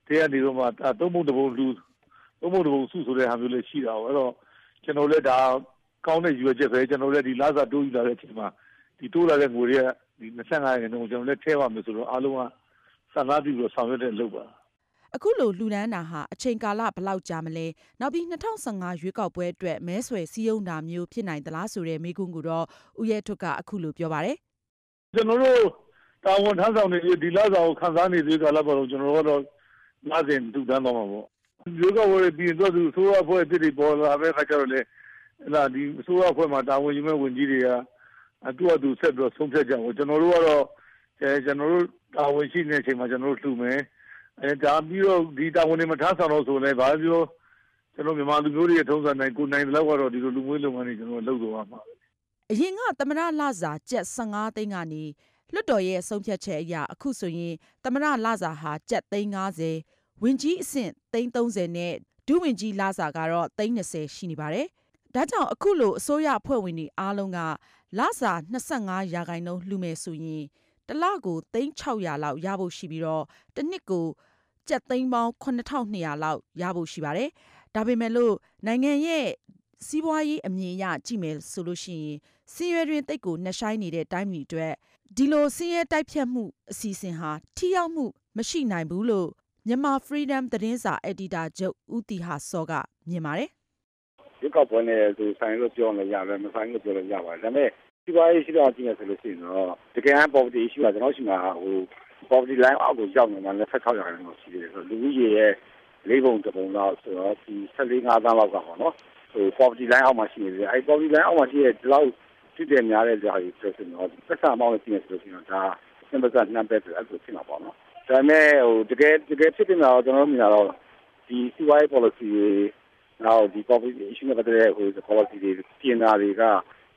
တရားနေတော့မှသုံးဖို့တဘုံလူသုံးဖို့တဘုံစုဆိုတဲ့ဟာမျိုးလေးရှိတာပေါ့အဲ့တော့ကျွန်တော်လည်းဒါကောင်းတဲ့ရွယ်ချက်ပဲကျွန်တော်လည်းဒီလာစာတိုးယူလာတဲ့အချိန်မှာဒီတိုးလာတဲ့ငွေတွေကဒီ25ရာခိုင်နှုန်းကိုကျွန်တော်လည်းထည့်ပါမယ်ဆိုတော့အားလုံးကဆန္ဒပြုပြီးဆောင်ရွက်တဲ့လုပ်ပါအခုလိုလှူဒန်းတာဟာအချိန်ကာလဘယ်လောက်ကြာမလဲနောက်ပြီး2015ရွေးကောက်ပွဲအတွက်မဲဆွယ်စည်းရုံးတာမျိုးဖြစ်နိုင်သလားဆိုတဲ့မေးခွန်းကိုတော့ဦးရဲထွတ်ကအခုလိုပြောပါတယ်ကျွန်တော်တို့ တာဝန်ထမ်းဆောင်နေပြီးဒီလစာကိုခံစားနေသေးကာလပတ်လုံးကျွန်တော်တို့ကတော့လာစဉ်တူတန်းသွားမှာပေါ့ဒီကဝယ်ပြီးတော့သူဆိုးရဖွဲ့တစ်တွေပေါ်လာပဲခါကြတော့လေအဲ့ဒါဒီဆိုးရဖွဲ့မှာတာဝန်ယူမဲ့ဝင်ကြီးတွေကအတူအတူဆက်ပြီးတော့ဆုံးဖြတ်ကြအောင်ကျွန်တော်တို့ကတော့အဲကျွန်တော်တို့တာဝန်ရှိနေတဲ့အချိန်မှာကျွန်တော်တို့လှူမယ်အဲဒါပြီးတော့ဒီတာဝန်တွေမထမ်းဆောင်တော့ဆိုလည်းဘာပြောကျွန်တော်မြန်မာလူမျိုးတွေရဲ့ထုံးစံတိုင်းကိုနိုင်တဲ့လောက်ကတော့ဒီလိုလူမျိုးလုပ်ငန်းတွေကျွန်တော်လုပ်တော့မှာအရင်ကသမရလစာကျပ်15သိန်းကနေ လွတ်တော်ရဲ့ဆုံးဖြတ်ချက်အရအခုဆိုရင်သမရလစာဟာကျပ်သိန်း90ဝင်ကြီးအဆင့်သိန်း30နဲ့ဒုဝန်ကြီးလာစာကတော့သိန်း20ရှိနေပါတယ်။ဒါကြောင့်အခုလိုအစိုးရအဖွဲ့ဝင်တွေအားလုံးကလာစာ25ရာခိုင်နှုန်းလှူမယ်ဆိုရင်တစ်လကိုသိန်း600လောက်ရဖို့ရှိပြီးတော့တစ်နှစ်ကိုကျပ်သိန်းပေါင်း9200လောက်ရဖို့ရှိပါတယ်။ဒါပေမဲ့လို့နိုင်ငံရဲ့ စီးပွားရေးအမြင်အရကြည့်မယ်ဆိုလို့ရှိရင်စင်ရွယ်တွင်တိတ်ကိုနှဆိုင်နေတဲ့တိုင်းပြည်အတွက်ဒီလိုစင်ရဲတိုက်ဖြတ်မှုအစီအစဉ်ဟာထိရောက်မှုမရှိနိုင်ဘူးလို့မြန်မာ Freedom သတင်းစာအက်ဒီတာချုပ်ဦးတီဟာစောကမြင်ပါတယ်ရွေးကောက်ပွဲနဲ့သူဆိုင်လို့ပြောလို့ရတယ်မဆိုင်လို့ပြောလို့ရပါတယ်ဒါပေမဲ့ဒီပါရေးရှိတော့ကြည့်ရဆိုလို့ရှိရင်တော့တကယ် poverty issue ကကျွန်တော်ရှိမှာဟို poverty line အောက်ကိုရောက်နေတာ26ရာခိုင်နှုန်းရှိတယ်ဆိုတော့လူဦးရေရဲ့လေးပုံတစ်ပုံလောက်ဆိုတော့ဒီ14 5သန်းလောက်ကပေါ့နော် ဟို poverty line အောက်မှာရှိနေတယ်အဲ poverty line အောက်မှာရှိတဲ့ဒီလောက်ဖြစ်တယ်များတဲ့ကြာကြီးဆိုဆိုတော့ပတ်စံမောင်းလို့ရှိနေဆိုလို့ရှိရင်ဒါစံပတ်စံနှံပဲဆိုအဲ့လိုဖြစ်မှာပေါ့နော်ဒါပေမဲ့ဟိုတကယ်တကယ်ဖြစ်နေတာတော့ကျွန်တော်မြင်တာတော့ဒီစီဝိုင်း policy နောက်ဒီ poverty issue နဲ့ပတ်သက်တဲ့ဟို policy တွေပြင်တာတွေက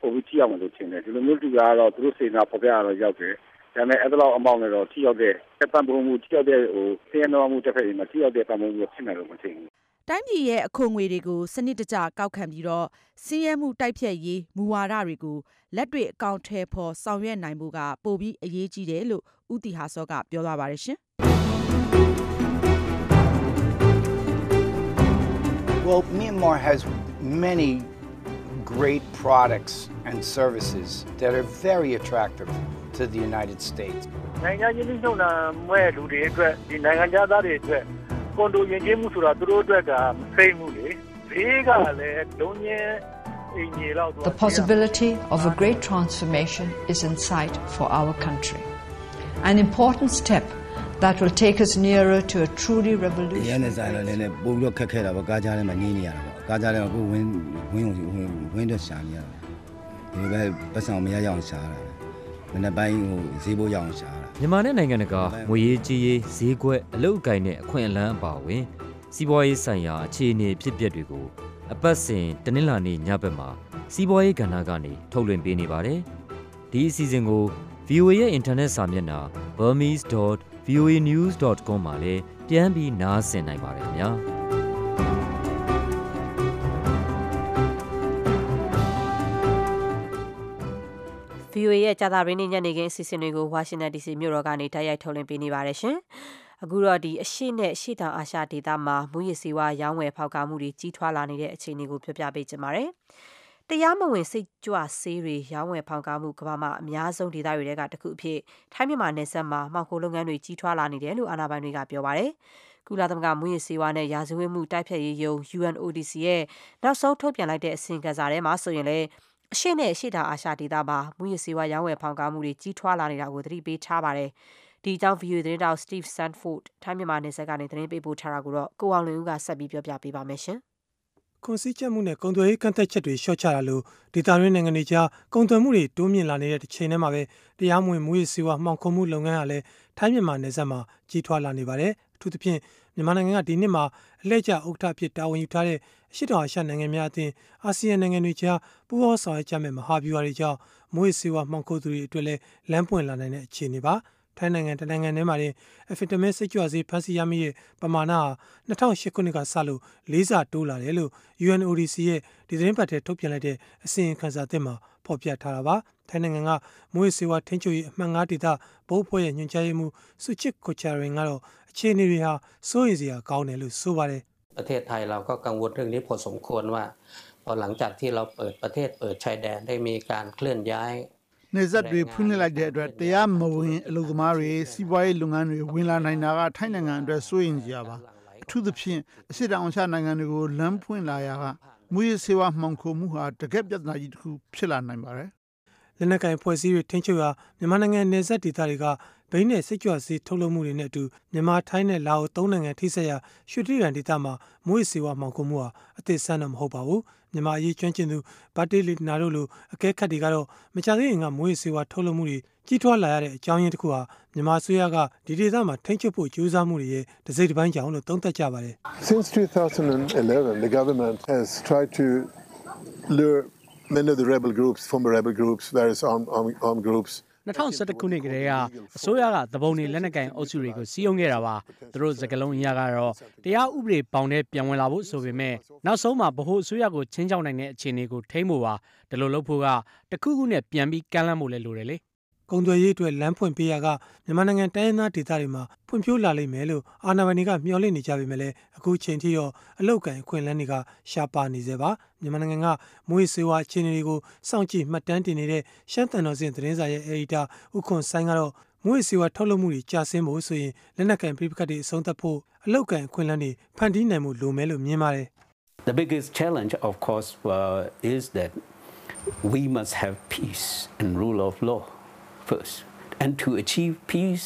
ပုံပြီးထိရောက်မှလို့ထင်တယ်ဒီလိုမျိုးတူတာကတော့သူတို့စေနာပေါ်ပြရတော့ရောက်တယ်ဒါပေမဲ့အဲ့လိုအမောင်းနဲ့တော့ထိရောက်တဲ့ပံ့ပိုးမှုထိရောက်တဲ့ဟိုဆင်းရဲနှောမှုတစ်ဖက်မှာထိရောက်တဲ့ပံ့ပိုးမှုဖြစ်နိုင်လို့မထင်ဘူး တိုင်းပြည်ရဲ့အခွန်ငွေတွေကိုစနစ်တကျကောက်ခံပြီးတော့စင်းရဲမှုတိုက်ဖြတ်ရေးမူဝါဒတွေကိုလက်တွေ့အကောင့်ထဲပေါ်ဆောင်ရွက်နိုင်ဖို့ကပိုပြီးအရေးကြီးတယ်လို့ဦးတီဟာစောကပြောသွားပါတယ်ရှင် Well, Myanmar has many great products and services that are very attractive to the United States. နိုင်ငံချင်းနှိမ့်နှံမဲ့လူတွေအတွက်ဒီနိုင်ငံသားတွေအတွက် ကွန်ဒိုယဉ်ကျေးမှုဆိုတာသူတို့အတွက်ကမစိမ့်ဘူးလေဘေးကလည်းလုံးချင်းအင်ကြီးလောက် The possibility of a great transformation is in sight for our country. An important step that will take us nearer to a truly ရ revolutionary န်နေဆိုင်တော့လည်းပို့ပြီးတော့ခက်ခဲတာပေါ့ကားကြားထဲမှာညင်းနေရတာပေါ့ကားကြားထဲမှာကိုဝင်းဝင်းဝင်ဝင်းတော့ရှာနေရတာဒီလိုပဲပတ်စံမရရအောင်ရှာတာ မနေ့ပိုင်းဟိုဈေးဘိုးရအောင်ရှာတာမြန်မာနဲ့နိုင်ငံတကာငွေရေးကြေးရေးဈေးကွက်အလုတ်အကင်နဲ့အခွင့်အလမ်းအပါအဝင်စီးပွားရေးဆိုင်ရာအခြေအနေဖြစ်ပျက်တွေကိုအပတ်စဉ်တနင်္လာနေ့ညဘက်မှာစီးပွားရေးကဏ္ဍကနေထုတ်လွှင့်ပေးနေပါတယ်။ဒီအစီအစဉ်ကို VOA ရဲ့အင်တာနက်စာမျက်နှာ burmese.voanews.com မှာလည်းပြန်ပြီးနားဆင်နိုင်ပါတယ်ခင်ဗျာ။ VOA ရဲ့ကြာသပတေးနေ့ညနေခင်းအစီအစဉ်တွေကို Washington DC မြို့တော်ကနေတိုက်ရိုက်ထုတ်လွှင့်ပေးနေပါတယ်ရှင်။အခုတော့ဒီအရှိနဲ့ရှေ့တောင်အာရှဒေသမှာမူရစ်စေဝါရောင်းဝယ်ဖောက်ကားမှုတွေကြီးထွားလာနေတဲ့အခြေအနေကိုပြောပြပေးချင်ပါတယ်။တရားမဝင်စိတ်ကြွဆေးတွေရောင်းဝယ်ဖောက်ကားမှုကမ္ဘာမှာအများဆုံးဒေသတွေထဲကတစ်ခုအဖြစ်ထိုင်းမြန်မာနယ်စပ်မှာမှောင်ခိုလုပ်ငန်းတွေကြီးထွားလာနေတယ်လို့အာဏာပိုင်တွေကပြောပါတယ်။ကုလသမဂ္ဂမူရစ်စေဝါနဲ့ရာဇဝတ်မှုတိုက်ဖျက်ရေးယုံ UNODC ရဲ့နောက်ဆုံးထုတ်ပြန်လိုက်တဲ့အစီရင်ခံစာထဲမှာဆိုရင်လည်း အရှိနဲ့အရှိတာအာရှဒေသမှာမူရစ်စေဝါရောင်းဝယ်ဖောင်ကားမှုတွေကြီးထွားလာနေတာကိုသတိပေးထားပါတယ်။ဒီအကြောင်း VOA သတင်းတောက် Steve Sanford ထိုင်းမြန်မာနယ်စပ်ကနေသတင်းပေးပို့ထားတာကိုတော့ကိုအောင်လွင်ဦးကဆက်ပြီးပြောပြပေးပါမယ်ရှင်။ကွန်စည်းချက်မှုနဲ့ကုန်သွယ်ရေးကန့်သက်ချက်တွေလျှော့ချတာလို့ဒေတာရင်းနိုင်ငံတွေကြားကုန်သွယ်မှုတွေတိုးမြင့်လာနေတဲ့တစ်ချိန်တည်းမှာပဲတရားမဝင်မူရစ်စေဝါမှောင်ခိုမှုလုပ်ငန်းဟာလည်းထိုင်းမြန်မာနယ်စပ်မှာကြီးထွားလာနေပါတယ်။အထူးသဖြင့်မြန်မာနိုင်ငံကဒီနှစ်မှာအလှည့်ကျဥက္ကဋ္ဌအဖြစ်တာဝန်ယူထားတဲ့ အရှိတော်အာရှနိုင်ငံများအသင်းအာဆီယံနိုင်ငံတွေကြားပူးပေါင်းဆောင်ရွက်ကြမယ့်မဟာဗျူဟာတွေကြောင့်မူရစ်စေဝါမှောင်ခိုသူတွေအတွက်လည်းလမ်းပွင့်လာနိုင်တဲ့အခြေအနေပါ။ထိုင်းနိုင်ငံတနိုင်ငံထဲမှာတင်အဖက်တမင်စိတ်ကြွစေးဖမ်းဆီးရမိရဲ့ပမာဏဟာ2008ခုနှစ်ကစလို့လေးဆတိုးလာတယ်လို့ UNODC ရဲ့ဒီသတင်းပတ်ထဲထုတ်ပြန်လိုက်တဲ့အစီရင်ခံစာသစ်မှာဖော်ပြထားတာပါ။ထိုင်းနိုင်ငံကမွေးစေဝါထင်းချိုရေးအမှတ်၅ဒေသဘိုးဖွဲ့ရဲ့ညွှန်ကြားရေးမှူးစုချစ်ကိုချာရင်ကတော့အခြေအနေတွေဟာစိုးရိမ်စရာကောင်းတယ်လို့ဆိုပါတယ် ประเทศไทยเราก็กังวลเรื่องนี้พอสมควรว่า พอหลังจากที่เราเปิดประเทศเปิดชายแดนได้มีการเคลื่อนย้าย နေဆက်တွေဖွင့်လှစ်လိုက်တဲ့အတွက်တရားမဝင်အလုပ်သမားတွေစီးပွားရေးလုပ်ငန်းတွေဝင်လာနိုင်တာကထိုင်းနိုင်ငံအတွက်စိုးရိမ်စရာပါအထူးသဖြင့်အစစ်တောင်ရှာနိုင်ငံတွေကိုလမ်းဖွင့်လာရာကမူရစေဝါမှောင်ခိုမှုဟာတကက်ပြဿနာကြီးတစ်ခုဖြစ်လာနိုင်ပါတယ် လက်နက်ကင်ဖွဲ့စည်းတွေထိန်းချုပ်ရာမြန်မာနိုင်ငံနယ်စပ်ဒေသတွေက ဘိန်းနဲ့စိတ်ကြွဆေးထုတ်လုပ်မှုတွေနဲ့အတူမြန်မာထိုင်းနဲ့လာအိုသုံးနိုင်ငံထိစပ်ရာရွှေတိရန်ဒေသမှာမွေးစေဝါမှောင်ခိုမှုဟာအသစ်ဆန်းတော့မဟုတ်ပါဘူးမြန်မာအရေးကျွမ်းကျင်သူဗတ်တေးလီနာတို့လိုအကဲခတ်တွေကတော့မကြသေးခင်ကမွေးစေဝါထုတ်လုပ်မှုတွေကြီးထွားလာရတဲ့အကြောင်းရင်းတစ်ခုဟာမြန်မာဆွေးရကဒီဒေသမှာထိန်းချုပ်ဖို့ကြိုးစားမှုတွေရဲ့တစ်စိတ်တစ်ပိုင်းကြောင့်လို့သုံးသပ်ကြပါတယ် Since 2011, the government has tried to lure many of the rebel groups, former rebel groups, various armed, armed, armed groups, 2011ခုနှစ်ကတည်းကအစိုးရကသဘုံတွေလက်နက်ကင်အုပ်စုတွေကိုစီးရုံခဲ့တာပါသူတို့စကလုံးအရကတော့တရားဥပဒေပေါင်းတဲ့ပြန်ဝင်လာဖို့ဆိုပေမဲ့နောက်ဆုံးမှာဗဟိုအစိုးရကိုချင်းချောက်နိုင်တဲ့အခြေအနေကိုထိမ့်ဖို့ပါဒီလိုလုပ်ဖို့ကတခုခုနဲ့ပြန်ပြီးကမ်းလှမ်းဖို့လည်းလိုတယ်လေ ကုန်သွယ်ရေးအတွက်လမ်းဖွင့်ပေးရကမြန်မာနိုင်ငံတိုင်းရင်းသားဒေသတွေမှာဖွံ့ဖြိုးလာလိမ့်မယ်လို့အာဏာပိုင်တွေကမျှော်လင့်နေကြပေမဲ့လည်းအခုချိန်ထိတော့အလောက်ကန်အခွင့်အလန်းတွေကရှားပါနေသေးပါမြန်မာနိုင်ငံကမွေးစေဝါအခြေအနေတွေကိုစောင့်ကြည့်မှတ်တမ်းတင်နေတဲ့ရှမ်းတန်တော်စင်သတင်းစာရဲ့အယ်ဒီတာဥခွန်ဆိုင်ကတော့မွေးစေဝါထုတ်လုပ်မှုတွေကြာဆင်းဖို့ဆိုရင်လက်နက်ကန်ပြိပခတ်တွေအဆုံးသတ်ဖို့အလောက်ကန်အခွင့်အလန်းတွေဖန်တီးနိုင်မှုလိုမယ်လို့မြင်ပါတယ် The biggest challenge, of course, uh, is that we must have peace and rule of law first. And to achieve peace,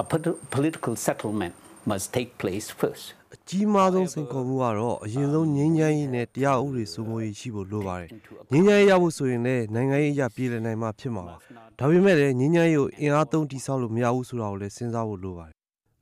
a polit- political settlement must take place first. အကြီးမားဆုံးစိန်ခေါ်မှုကတော့အရင်ဆုံးငြိမ်းချမ်းရေးနဲ့တရားဥပဒေစိုးမိုးရေးရှိဖို့လိုပါတယ်။ငြိမ်းချမ်းရေးရဖို့ဆိုရင်လည်းနိုင်ငံရေးအရာပြည်လည်နိုင်မှဖြစ်မှာပါ။ဒါပေမဲ့လည်းငြိမ်းချမ်းရေးကိုအင်အားသုံးတိစောက်လို့မရဘူးဆိုတာကိုလည်းစဉ်းစားဖို့လိုပါတယ်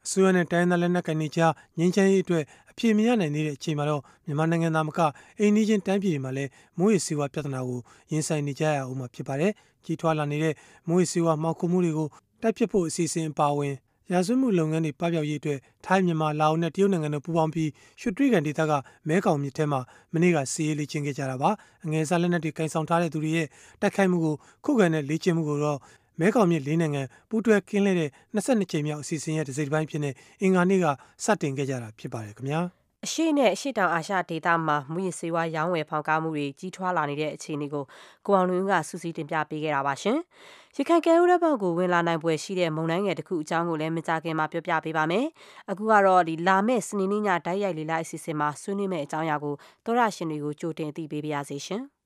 အစိုးရနဲ့တိုင်းဒေသလက်နက်ကိုင်တွေကြားငြိမ်းချမ်းရေးအတွက်အပြေမရနိုင်သေးတဲ့အချိန်မှာတော့မြန်မာနိုင်ငံသားမကအိမ်နီးချင်းတိုင်းပြည်တွေမှာလည်းမိုးရေစီဝါပြဿနာကိုရင်ဆိုင်နေကြရအောင်မှာဖြစ်ပါတယ်။ကြီးထွားလာနေတဲ့မိုးရေစီဝါမှောက်ခုမှုတွေကိုတိုက်ပြစ်ဖို့အစီအစဉ်အပါအဝင်ရာဇဝတ်မှုလုပ်ငန်းတွေပပျောက်ရေးအတွက်ထိုင်းမြန်မာလာအိုနဲ့တရုတ်နိုင်ငံတို့ပူးပေါင်းပြီးရွှေတြိဂံဒေသကမဲကောင်မြစ်ထဲမှာမနေ့ကစီးရေးလေ့ကျင့်ခဲ့ကြတာပါ။အငယ်စားလက်နက်တွေကင်ဆောင်ထားတဲ့သူတွေရဲ့တိုက်ခိုက်မှုကိုခုခံတဲ့လေ့ကျင့်မှုကိုတော့ မဲခေါင်မြစ်လေးနိုင်ငံပူးတွဲကင်းလဲတဲ့22ကြိမ်မြောက်အစီအစဉ်ရဲ့တစ်စိတ်တစ်ပိုင်းဖြစ်နေအင်္ဂါနေ့ကစတင်ခဲ့ကြတာဖြစ်ပါတယ်ခင်ဗျာအရှိနဲ့အရှိတောင်အာရှဒေသမှာမူရစ်စေဝါရောင်းဝယ်ဖောင်ကားမှုတွေကြီးထွားလာနေတဲ့အခြေအနေကိုကိုအောင်လွင်ကစူးစီးတင်ပြပေးခဲ့တာပါရှင်။ရခိုင်ကဲဦးတဲ့ဘောက်ကိုဝင်လာနိုင်ပွဲရှိတဲ့မုံတိုင်းငယ်တစ်ခုအကြောင်းကိုလည်းမကြခင်မှာပြောပြပေးပါမယ်။အခုကတော့ဒီလာမယ့်စနေနေ့ညဓာတ်ရိုက်လေးလိုက်အစီအစဉ်မှာဆွေးနွေးမယ့်အကြောင်းအရာကိုသောရရှင်တွေကိုကြိုတင်အသိပေးပါရစေရှင်။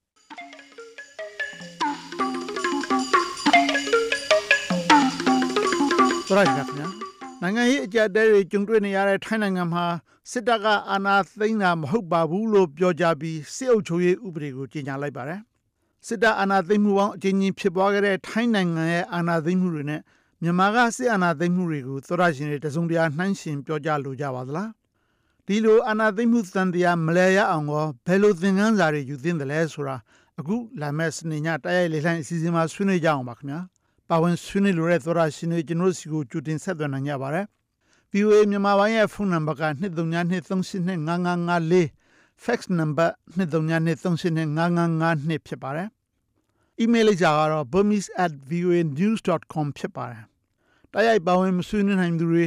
သောရရှိခင်ဗျာနိုင်ငံရေးအကြက်တဲတွေကြုံတွေ့နေရတဲ့ထိုင်းနိုင်ငံမှာစစ်တပ်ကအာဏာသိမ်းတာမဟုတ်ပါဘူးလို့ပြောကြပြီးစစ်အုပ်ချုပ်ရေးဥပဒေကိုကြေညာလိုက်ပါတယ်စစ်တပ်အာဏာသိမ်းမှုပေါင်းအကြိမ်ကြီးဖြစ်ပွားခဲ့တဲ့ထိုင်းနိုင်ငံရဲ့အာဏာသိမ်းမှုတွေနဲ့မြန်မာကစစ်အာဏာသိမ်းမှုတွေကိုသောရရှင်တွေတစုံတရာနှိုင်းယှဉ်ပြောကြလိုကြပါသလားဒီလိုအာဏာသိမ်းမှုသံတရားမလဲရအောင်ကောဘယ်လိုသင်ခန်းစာတွေယူသင့်တယ်လဲဆိုတာအခုလာမယ့်စနေညတိုက်ရိုက်လေလှိုင်းအစီအစဉ်မှာဆွေးနွေးကြအောင်ပါခင်ဗျာ ပါဝင်ဆွေးနွေးလိုတဲ့သောရရှင်တွေကျွန်တော်တို့စီကိုကြိုတင်ဆက်သွင်းနိုင်ကြပါတယ် VOA မြန်မာပိုင်းရဲ့ဖုန်းနံပါတ်က23235554 fax number 23235552ဖြစ်ပါတယ်။ email လိပ်စာကတော့ burmese@voanews.com ဖြစ်ပါတယ်။တိုက်ရိုက်ပါဝင်မဆွေးနွေးနိုင်သူတွေ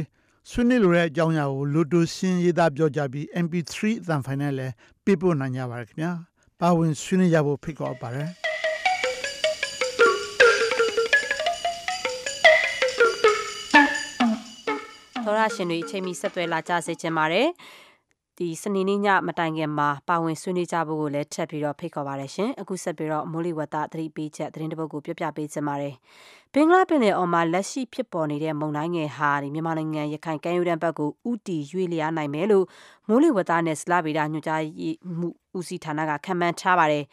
ဆွေးနွေးလိုတဲ့အကြောင်းအရာကိုလိုတိုရှင်းရေးသားပြောကြပြီး MP3 အသံဖိုင်နဲ့လည်းပေးပို့နိုင်ကြပါတယ်ခင်ဗျာ။ပါဝင်ဆွေးနွေးကြဖို့ဖိတ်ခေါ်ပါတယ်။ ရရှင်တွေအချိန်မီဆက်သွယ်လာကြစေချင်ပါတယ်ဒီစနေနေ့ညမတိုင်ခင်မှာပါဝင်ဆွေးနွေးကြဖို့ကိုလည်းထပ်ပြီးတော့ဖိတ်ခေါ်ပါရရှင်အခုဆက်ပြီးတော့မိုးလေဝသသတိပေးချက်သတင်းတပုတ်ကိုပြပြပေးချင်ပါတယ်ဘင်္ဂလားပင်လယ်အော်မှာလက်ရှိဖြစ်ပေါ်နေတဲ့မုန်တိုင်းငယ်ဟာဒီမြန်မာနိုင်ငံရခိုင်ကမ်းရိုးတန်းဘက်ကိုဥတီရွေ့လျားနိုင်မယ်လို့မိုးလေဝသနဲ့စလဗေဒညွှန်ကြားမှုဦးစီးဌာနကခန့်မှန်းထားပါတယ်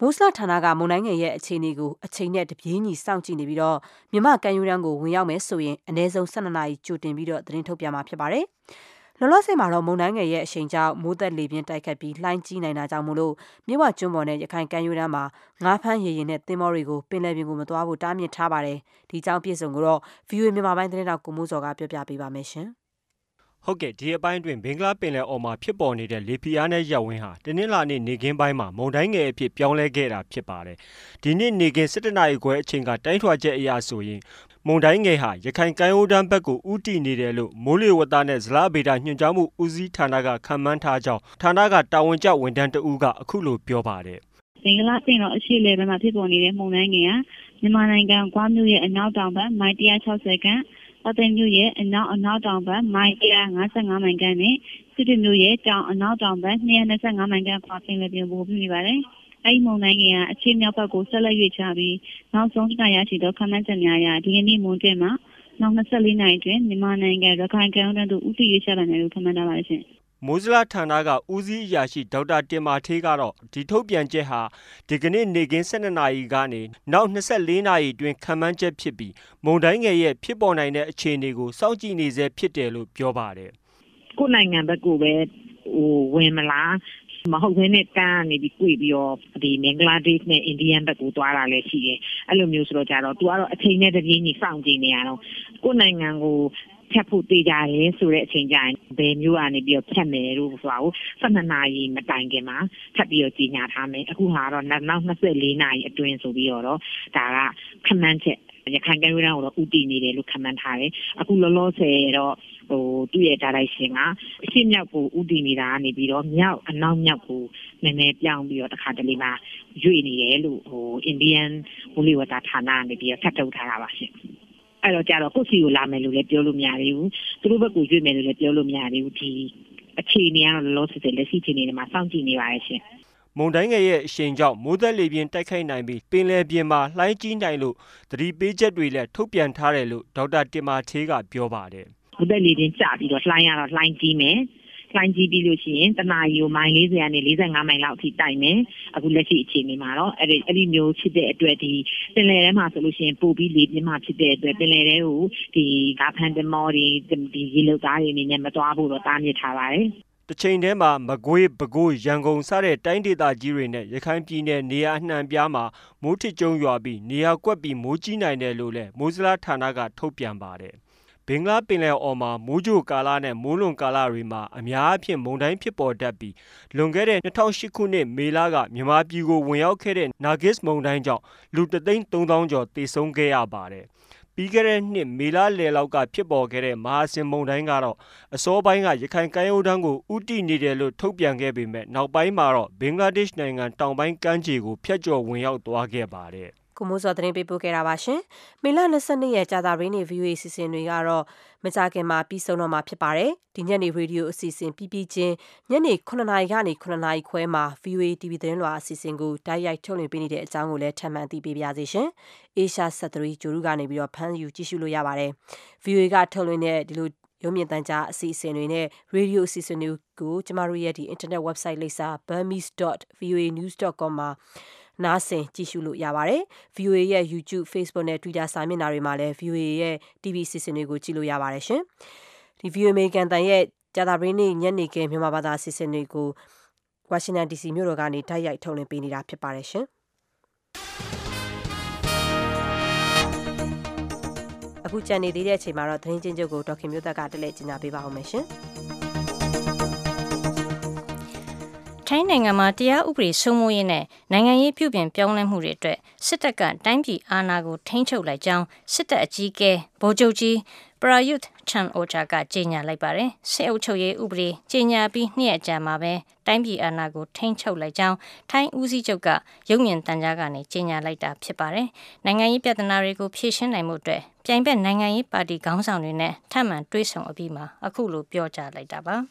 မိုးစလဌာနကမုန်တိုင်းငယ်ရဲ့အခြေအနေကိုအချိန်နဲ့တပြေးညီစောင့်ကြည့်နေပြီးတော့မြမကန်ယူရန်ကိုဝင်ရောက်မယ်ဆိုရင်အနည်းဆုံး12နာရီကြိုတင်ပြီးတော့သတင်းထုတ်ပြန်မှာဖြစ်ပါတယ်။လောလောဆယ်မှာတော့မုန်တိုင်းငယ်ရဲ့အချိန်ကြောင့်မိုးသက်လေပြင်းတိုက်ခတ်ပြီးလှိုင်းကြီးနိုင်တာကြောင့်မို့လို့မြဝကျွန်းပေါ်နဲ့ရခိုင်ကန်ယူရန်မှာငါးဖမ်းရေရင်နဲ့တင်မောတွေကိုပင်လယ်ပြင်ကိုမသွားဖို့တားမြစ်ထားပါတယ်။ဒီကြောင့်ပြည်စုံကိုတော့ VOA မြန်မာပိုင်းသတင်းတောက်ကိုမိုးစော်ကပြောပြပေးပါမယ်ရှင်။ ဟုတ်ကဲ့ဒီအပိုင်းတွင်ဘင်္ဂလားပင်လယ်အော်မှာဖြစ်ပေါ်နေတဲ့လေဖိအားနဲ့ရပ်ဝန်းဟာတနင်္လာနေ့နေခင်းပိုင်းမှာမုန်တိုင်းငယ်အဖြစ်ပြောင်းလဲခဲ့တာဖြစ်ပါတယ်။ဒီနေ့နေခင်း7နာရီခွဲအချိန်ကတိုင်းထွာချက်အရဆိုရင်မုန်တိုင်းငယ်ဟာရခိုင်ကမ်းရိုးတန်းဘက်ကိုဥတီနေတယ်လို့မိုးလေဝသနဲ့ဇလဗေဒညွှန်ကြားမှုဦးစီးဌာနကခန့်မှန်းထားကြောင်းဌာနကတာဝန်ကျဝန်ထမ်းတဦးကအခုလိုပြောပါတယ်ဘင်္ဂလားပင်တော်အရှေ့လေဘက်မှာဖြစ်ပေါ်နေတဲ့မုန်တိုင်းငယ်ဟာမြန်မာနိုင်ငံကွာမြို့ရဲ့အနောက်တောင်ဘက်မိုင်160ခန့် ပတ်သိမ်မြို့ရဲ့အနောက်အနောက်တောင်ဘက်မိုင်155မိုင်ခန့်နဲ့စစ်တွေမြို့ရဲ့တောင်အနောက်တောင်ဘက်225မိုင်ခန့်ခွာပင်လယ်ပြင်ပို့ပြနေပါတယ်။အဲဒီမုန်တိုင်းငယ်ကအရှေ့မြောက်ဘက်ကိုဆက်လက်ရွေ့ချပြီးနောက်ဆုံးတရရှိသောခန့်မှန်းချက်များအရဒီကနေ့မွန်တက်မှာနောက်24နာရီတွင်မြန်မာနိုင်ငံရခိုင်ကမ်းရိုးတန်းသို့ဦးတည်ရွေ့ချလာနိုင်လို့ခန့်မှန်းထားပါတယ်ရှင်။ မိုးစလဌာနက ဦးစီးအရာရှိ ဒေါက်တာတင်မာထေးကတော့ ဒီထုတ်ပြန်ချက်ဟာ ဒီကနေ့ နေကင်း12နာရီကနေ နောက်24နာရီတွင်ခံမှန်းချက်ဖြစ်ပြီး မုန်တိုင်းငယ်ရဲ့ ဖြစ်ပေါ်နိုင်တဲ့ အခြေအနေကို စောင့်ကြည့်နေဆဲဖြစ်တယ်လို့ ပြောပါတယ် ကိုယ့်နိုင်ငံဘက်ကိုပဲဟိုဝင်မလား မဟုတ်ဘဲနဲ့တန်းကနေပြီး꿰ပြီးတော့ဒီမင်္ဂလာဒေ့ရှ်နဲ့ အိန္ဒိယဘက်ကို သွားတာလည်း ရှိတယ် အဲ့လိုမျိုးဆိုတော့ကြတော့ तू ကတော့ အချိန်နဲ့ တပြေးညီ စောင့်ကြည့်နေရတော့ကိုယ့်နိုင်ငံကို ဖြတ်ဖို့တေးကြတယ်ဆိုတဲ့အချိန်ကျရင်ဘယ်မျိုးကနေပြီးတော့ဖြတ်မယ်လို့ဆိုတာကို12နာရီမတိုင်ခင်မှာထပ်ပြီးတော့ကြီးညာထားမယ်အခုဟာတော့နောက်24နာရီအတွင်းဆိုပြီးတော့ဒါကခမန်းချက်ရခိုင်ကမ်းရိုးတန်းကိုတော့ဥတည်နေတယ်လို့ခန့်မှန်းထားတယ်အခုလောလောဆယ်တော့ဟိုသူ့ရဲ့ direction ကအရှင်းမြောက်ကိုဥတည်နေတာကနေပြီးတော့မြောက်အနောက်မြောက်ကိုနည်းနည်းပြောင်းပြီးတော့တခါတလေမှာရွေ့နေတယ်လို့ဟို Indian ဝလီဝတာဌာနကနေပြီးတော့ထပ်ထုတ်ထားတာပါရှင် အဲ့တော့ကြတော့ကိုယ့်စီကိုလာမယ်လို့လည်းပြောလို့မရသေးဘူးသူတို့ဘက်ကိုရွေ့မယ်လို့လည်းပြောလို့မရသေးဘူးဒီအခြေအနေကတော့လောလောဆယ်လက်ရှိအခြေအနေတွေမှာစောင့်ကြည့်နေပါရဲ့ရှင်မုန်တိုင်းငယ်ရဲ့အရှိန်ကြောင့်မိုးသက်လေပြင်းတိုက်ခိုက်နိုင်ပြီးပင်လယ်ပြင်မှာလှိုင်းကြီးနိုင်လို့သတိပေးချက်တွေလည်းထုတ်ပြန်ထားတယ်လို့ဒေါက်တာတင်မာသေးကပြောပါတယ်ဘုဒ္ဓလေးချင်းကြပြီးတော့လှိုင်းရတော့လှိုင်းကြီးမယ် လှိုင်းကြီးပြီးလို့ရှိရင်တနာရီကိုမိုင်40ကနေ45မိုင်လောက်အထိတိုက်မယ်အခုလက်ရှိအခြေအနေမှာတော့အဲ့ဒီအဲ့ဒီမျိုးဖြစ်တဲ့အတွက်ဒီပင်လယ်ထဲမှာဆိုလို့ရှိရင်ပို့ပြီးလေပြင်းမှဖြစ်တဲ့အတွက်ပင်လယ်ထဲကိုဒီကဖန်တမောတွေဒီရေလုတ်သားတွေအနေနဲ့မသွားဖို့တော့တားမြစ်ထားပါတယ်တစ်ချိန်တည်းမှာမကွေးပဲခူးရန်ကုန်စတဲ့တိုင်းဒေသကြီးတွေနဲ့ရခိုင်ပြည်နယ်နေရာအနှံ့ပြားမှာမိုးထစ်ကျုံရွာပြီးနေရာကွက်ပြီးမိုးကြီးနိုင်တယ်လို့လည်းမိုးစလားဌာနကထုတ်ပြန်ပါတယ် ဘင်္ဂလားပင်လယ်အော်မှာ မိုးကြိုကာလနဲ့ မိုးလွန်ကာလတွေမှာ အများအဖြစ်မုန်တိုင်းဖြစ်ပေါ်တတ်ပြီး လွန်ခဲ့တဲ့2008ခုနှစ် မေလက မြန်မာပြည်ကို ဝင်ရောက်ခဲ့တဲ့ နာဂစ်မုန်တိုင်းကြောင့် လူ33000ကျော် သေဆုံးခဲ့ရပါတယ်။ပြီးခဲ့တဲ့နှစ် မေလလယ်လောက်က ဖြစ်ပေါ်ခဲ့တဲ့ မဟာစင်မုန်တိုင်းကတော့ အစောပိုင်းက ရခိုင်ကမ်းရိုးတန်းကိုဥတီနေတယ်လို့ ထုတ်ပြန်ခဲ့ပေမဲ့ နောက်ပိုင်းမှာတော့ ဘင်္ဂလားဒေ့ရှ်နိုင်ငံ တောင်ပိုင်းကမ်းခြေကိုဖျက်ကျော်ဝင်ရောက်သွားခဲ့ပါတယ်။ ကိုမိုးစောသတင်းပေးပို့ခဲ့တာပါရှင်။မေလ22ရက်ကြာသပတေးနေ့ VOA စီစဉ်တွေကတော့မကြခင်မှာပြီးဆုံးတော့မှာဖြစ်ပါတယ်။ဒီညနေရေဒီယိုအစီအစဉ်ပြီးပြီးချင်းညနေ9နာရီကနေ9နာရီခွဲမှာ VOA TV သတင်းလွှာအစီအစဉ်ကိုတိုက်ရိုက်ထုတ်လွှင့်ပေးနေတဲ့အကြောင်းကိုလည်းထပ်မံသိပေးပါရစေရှင်။ Asia 73ဂျိုရုကနေပြီးတော့ဖမ်းယူကြည့်ရှုလို့ရပါတယ်။ VOA ကထုတ်လွှင့်တဲ့ဒီလိုရုံမြင့်တန်းကြားအစီအစဉ်တွေနဲ့ရေဒီယိုအစီအစဉ်တွေကိုကျမတို့ရဲ့ဒီ internet website လိပ်စာ burmese.voanews.com မှာ နားဆင်ကြည့်ရှုလို့ရပါတယ်။ VOA ရဲ့ YouTube, Facebook နဲ့ Twitter စာမျက်နှာတွေမှာလည်း VOA ရဲ့ TV အစီအစဉ်တွေကိုကြည့်လို့ရပါတယ်ရှင်။ဒီ VOA အမေရိကန်တန်ရဲ့ကြာသပတေးနေ့ညနေခင်းမြန်မာဘာသာအစီအစဉ်တွေကိုဝါရှင်တန် DC မြို့တော်ကနေတိုက်ရိုက်ထုတ်လွှင့်ပေးနေတာဖြစ်ပါတယ်ရှင်။အခုကြံနေသေးတဲ့အချိန်မှာတော့သတင်းချင်းချုပ်ကိုဒေါက်ခင်မျိုးသက်ကတလဲကျင်ညာပေးပါအောင်မယ်ရှင်။ ထိုင်းနိုင်ငံမှာတရားဥပဒေစိုးမိုးရေးနဲ့နိုင်ငံရေးပြုပြင်ပြောင်းလဲမှုတွေအတွက်စစ်တပ်ကတိုင်းပြည်အာဏာကိုထိန်းချုပ်လိုက်ကြောင်းစစ်တပ်အကြီးအကဲဗိုလ်ချုပ်ကြီးပရာယုတ်ချန်အိုချာကကြေညာလိုက်ပါတယ်။စစ်အုပ်ချုပ်ရေးဥပဒေကြေညာပြီးနှစ်ရက်ကြာမှာပဲတိုင်းပြည်အာဏာကိုထိန်းချုပ်လိုက်ကြောင်းထိုင်းဦးစီးချုပ်ကရုပ်မြင်သံကြားကနေကြေညာလိုက်တာဖြစ်ပါတယ်။နိုင်ငံရေးပြဿနာတွေကိုဖြေရှင်းနိုင်မှုအတွက်ပြိုင်ဘက်နိုင်ငံရေးပါတီခေါင်းဆောင်တွေနဲ့ထပ်မံတွဲဆုံအပြီးမှာအခုလိုပြောကြားလိုက်တာပါ။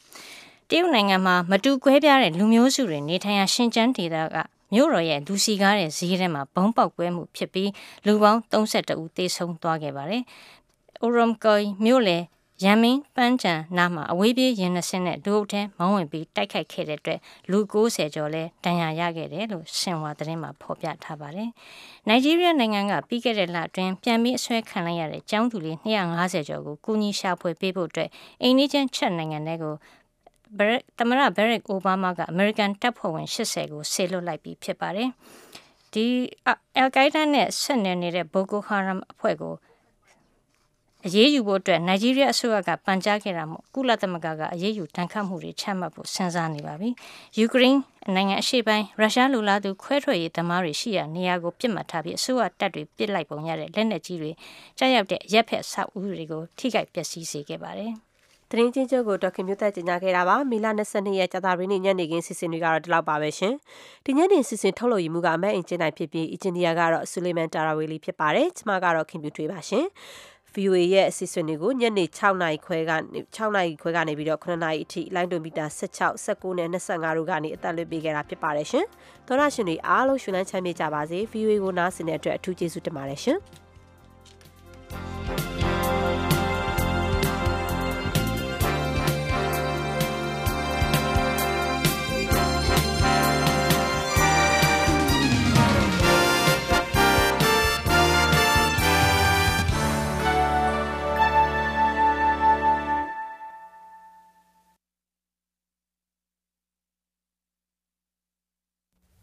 တရုတ်နိုင်ငံမှာမတူကွဲပြားတဲ့လူမျိုးစုတွေနေထိုင်ရာရှင်ကျန်းဒေသကမြို့တော်ရဲ့လူစီကားတဲ့ဈေးထဲမှာဘုံပေါက်ကွဲမှုဖြစ်ပြီးလူပေါင်း32ဦးသေဆုံးသွားခဲ့ပါတယ်။ Urumqi မြို့လေရန်မင်းပန်းချံနားမှာအဝေးပြေးရင်နှစင်းနဲ့ဒုအုပ်ထဲမောင်းဝင်ပြီးတိုက်ခိုက်ခဲ့တဲ့အတွက်လူ90ကျော်လဲဒဏ်ရာရခဲ့တယ်လို့ရှင်ဝါသတင်းမှာဖော်ပြထားပါတယ်။နိုင်ဂျီးရီးယားနိုင်ငံကပြီးခဲ့တဲ့လအတွင်းပြန်ပြီးအဆွဲခံလိုက်ရတဲ့ကျောင်းသူလေး250ကျော်ကိုကူညီရှာဖွေပေးဖို့အတွက်အိန္ဒိချင်းချက်နိုင်ငံတွေကို သမရဘရက်အိုဘားမားကအမေရိကန်တပ်ဖွဲ့ဝင်80ကိုဆေလွတ်လိုက်ပြီးဖြစ်ပါတယ်။ဒီအယ်ကိုင်းဒါနဲ့ဆက်နွယ်နေတဲ့ဘိုကိုဟာရမ်အဖွဲ့ကိုအရေးယူဖို့အတွက်နိုင်ဂျီးရီးယားအစိုးရကပန်ကြားခဲ့တာမို့ကုလသမဂ္ဂကအရေးယူတန်ခတ်မှုတွေချမှတ်ဖို့စဉ်းစားနေပါပြီ။ယူကရိန်းနိုင်ငံအရှေ့ပိုင်းရုရှားလူလာသူခွဲထွက်ရေးသမားတွေရှိရာနေရာကိုပြစ်မှတ်ထားပြီးအစိုးရတပ်တွေပစ်လိုက်ပုံရတဲ့လက်နက်ကြီးတွေကြားရောက်တဲ့ရက်ဖက်ဆောက်ဦးတွေကိုထိခိုက်ပျက်စီးစေခဲ့ပါတယ်။ သတင်းချင်းချုပ်ကိုဒေါက်ခင်မျိုးသက်ကြီးညာခဲ့တာပါမေလ22ရက်ကြာသပတေးနေ့ညနေခင်းစီစဉ်တွေကတော့ဒီလောက်ပါပဲရှင်ဒီညနေစီစဉ်ထုတ်လို့ရမှုကအမဲအင်ကျင်းနိုင်ဖြစ်ပြီးအင်ဂျင်နီယာကတော့ဆူလီမန်တာရာဝေလီဖြစ်ပါတယ်ကျမကတော့ခင်ပြူထွေးပါရှင် VOA ရဲ့အစီအစဉ်တွေကိုညနေ6နာရီခွဲကနေ6နာရီခွဲကနေပြီးတော့9နာရီအထိလိုင်းဒိုမီတာ16 19နဲ့25တို့ကနေအသက်လွှင့်ပေးခဲ့တာဖြစ်ပါတယ်ရှင်သောရရှင်တွေအားလုံးရှင်လန်းချမ်းမြေ့ကြပါစေ VOA ကိုနားဆင်တဲ့အတွက်အထူးကျေးဇူးတင်ပါတယ်ရှင်